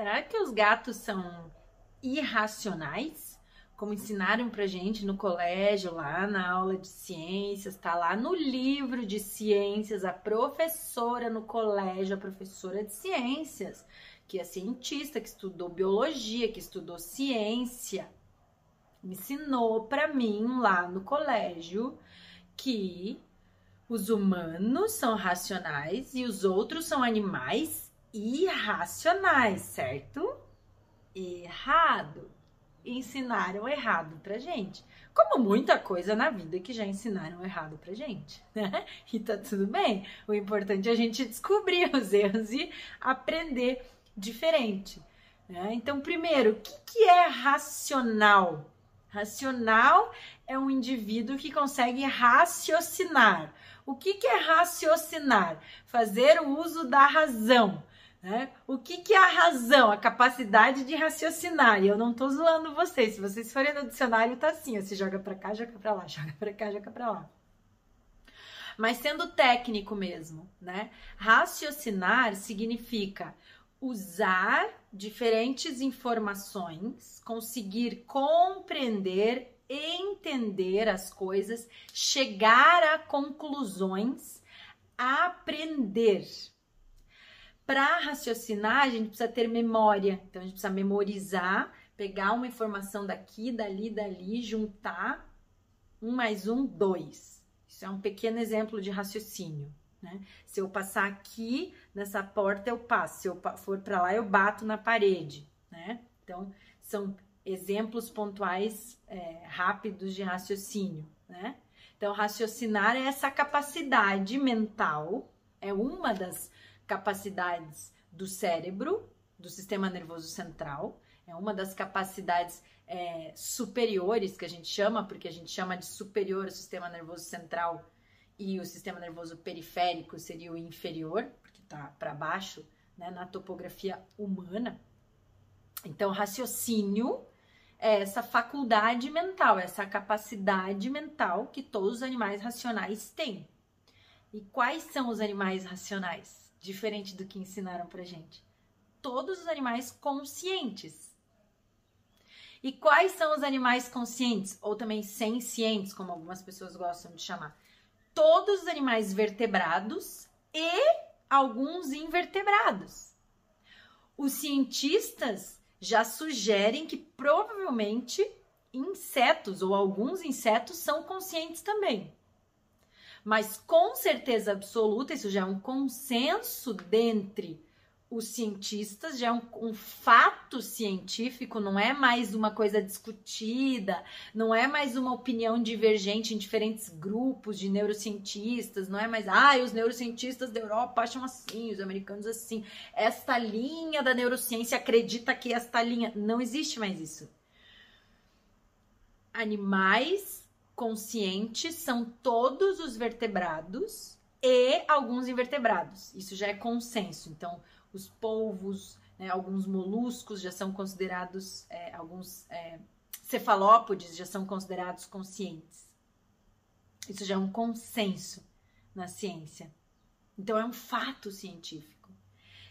Será que os gatos são irracionais? Como ensinaram pra gente no colégio, lá na aula de ciências, tá lá no livro de ciências, a professora no colégio, a professora de ciências, que é cientista, que estudou biologia, que estudou ciência, ensinou para mim lá no colégio que os humanos são racionais e os outros são animais irracionais, certo? Errado. Ensinaram errado pra gente. Como muita coisa na vida que já ensinaram errado pra gente, né? E tá tudo bem. O importante é a gente descobrir os erros e aprender diferente. Né? Então, primeiro, o que, que é racional? Racional é um indivíduo que consegue raciocinar. O que, que é raciocinar? Fazer o uso da razão. Né? O que, que é a razão? A capacidade de raciocinar. E eu não tô zoando vocês. Se vocês forem no dicionário, tá assim: você joga pra cá, joga pra lá, joga pra cá, joga pra lá. Mas sendo técnico mesmo, né? Raciocinar significa usar diferentes informações, conseguir compreender, entender as coisas, chegar a conclusões, aprender. Para raciocinar, a gente precisa ter memória, então a gente precisa memorizar, pegar uma informação daqui, dali, dali, juntar. Um mais um, dois. Isso é um pequeno exemplo de raciocínio. Né? Se eu passar aqui nessa porta, eu passo. Se eu for para lá, eu bato na parede. Né? Então, são exemplos pontuais é, rápidos de raciocínio. Né? Então, raciocinar é essa capacidade mental, é uma das capacidades do cérebro, do sistema nervoso central, é uma das capacidades é, superiores que a gente chama, porque a gente chama de superior o sistema nervoso central e o sistema nervoso periférico seria o inferior, porque está para baixo, né, na topografia humana. Então, raciocínio é essa faculdade mental, essa capacidade mental que todos os animais racionais têm. E quais são os animais racionais? Diferente do que ensinaram pra gente. Todos os animais conscientes. E quais são os animais conscientes? Ou também sencientes, como algumas pessoas gostam de chamar? todos os animais vertebrados e alguns invertebrados. Os cientistas já sugerem que provavelmente insetos ou alguns insetos são conscientes também. Mas com certeza absoluta, isso já é um consenso dentre os cientistas, já é um, um, fato científico, não é mais uma coisa discutida, não é mais uma opinião divergente em diferentes grupos de neurocientistas, não é mais, ah, os neurocientistas da Europa acham assim, os americanos assim. Esta linha da neurociência acredita que esta linha. Não existe mais isso. Animais conscientes são todos os vertebrados e alguns invertebrados. Isso já é consenso. Então, os polvos, né, alguns moluscos já são considerados, é, alguns é, cefalópodes já são considerados conscientes. Isso já é um consenso na ciência. Então é um fato científico.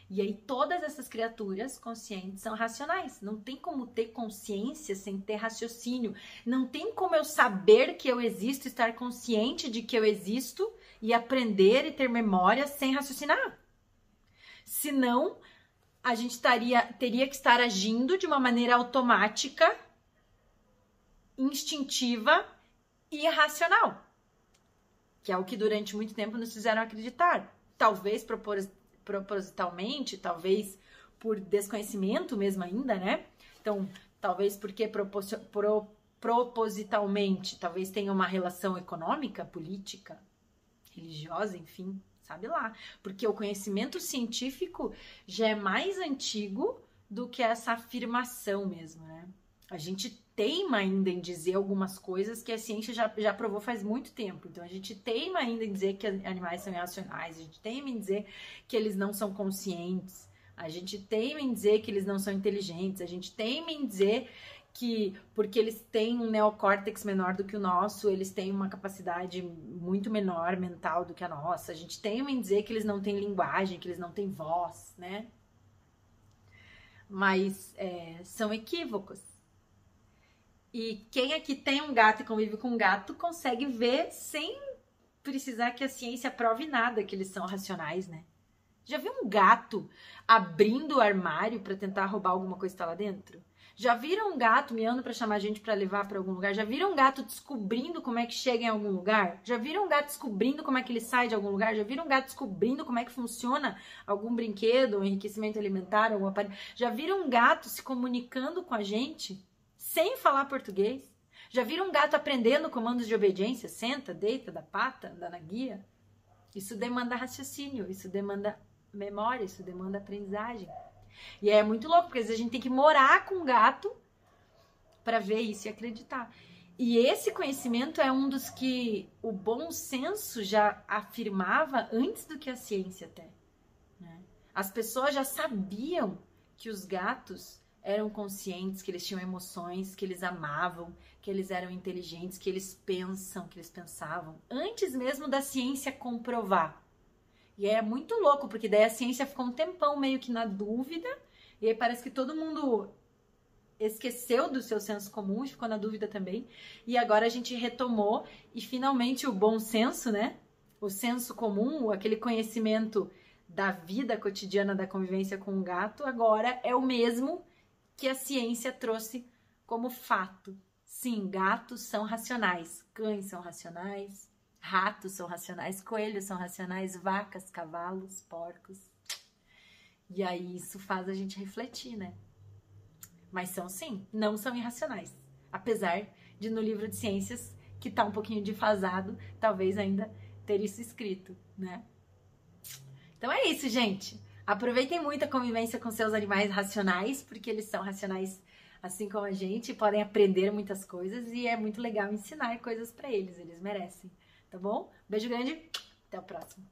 E aí todas essas criaturas conscientes são racionais. Não tem como ter consciência sem ter raciocínio. Não tem como eu saber que eu existo, estar consciente de que eu existo e aprender e ter memória sem raciocinar. Senão, a gente teria que estar agindo de uma maneira automática, instintiva e irracional. Que é o que durante muito tempo nos fizeram acreditar. Talvez propositalmente, talvez por desconhecimento mesmo ainda, né? Então, talvez porque pro, propositalmente, talvez tenha uma relação econômica, política, religiosa, enfim, sabe lá. Porque o conhecimento científico já é mais antigo do que essa afirmação mesmo, né? A gente teima ainda em dizer algumas coisas que a ciência já, já provou faz muito tempo. Então a gente teima ainda em dizer que animais são irracionais, a gente teima em dizer que eles não são conscientes, a gente teima em dizer que eles não são inteligentes, a gente teima em dizer que porque eles têm um neocórtex menor do que o nosso, eles têm uma capacidade muito menor mental do que a nossa. A gente tem em dizer que eles não têm linguagem, que eles não têm voz, né? mas é, são equívocos. E quem aqui tem um gato e convive com um gato consegue ver sem precisar que a ciência prove nada que eles são racionais, né? Já viu um gato abrindo o armário para tentar roubar alguma coisa que está lá dentro? Já viram um gato miando para chamar a gente para levar para algum lugar? Já viram um gato descobrindo como é que chega em algum lugar? Já viram um gato descobrindo como é que ele sai de algum lugar? Já viram um gato descobrindo como é que funciona algum brinquedo, um enriquecimento alimentar, algum aparelho? Já viram um gato se comunicando com a gente sem falar português? Já viram um gato aprendendo comandos de obediência? Senta, deita, dá pata, anda na guia? Isso demanda raciocínio, isso demanda memória, isso demanda aprendizagem. E é muito louco, porque às vezes a gente tem que morar com um gato para ver isso e acreditar. E esse conhecimento é um dos que o bom senso já afirmava antes do que a ciência até. Né? As pessoas já sabiam que os gatos eram conscientes, que eles tinham emoções, que eles amavam, que eles eram inteligentes, que eles pensam, que eles pensavam, antes mesmo da ciência comprovar. E é muito louco, porque daí a ciência ficou um tempão meio que na dúvida, e aí parece que todo mundo esqueceu do seu senso comum, ficou na dúvida também. E agora a gente retomou e finalmente o bom senso, né? O senso comum, aquele conhecimento da vida cotidiana da convivência com o gato, agora é o mesmo que a ciência trouxe como fato. Sim, gatos são racionais, cães são racionais, Ratos são racionais, coelhos são racionais, vacas, cavalos, porcos. E aí isso faz a gente refletir, né? Mas são sim, não são irracionais. Apesar de no livro de ciências, que tá um pouquinho defasado, talvez ainda ter isso escrito, né? Então é isso, gente. Aproveitem muito a convivência com seus animais racionais, porque eles são racionais assim como a gente, podem aprender muitas coisas e é muito legal ensinar coisas para eles, eles merecem tá bom? Beijo grande, até o próximo.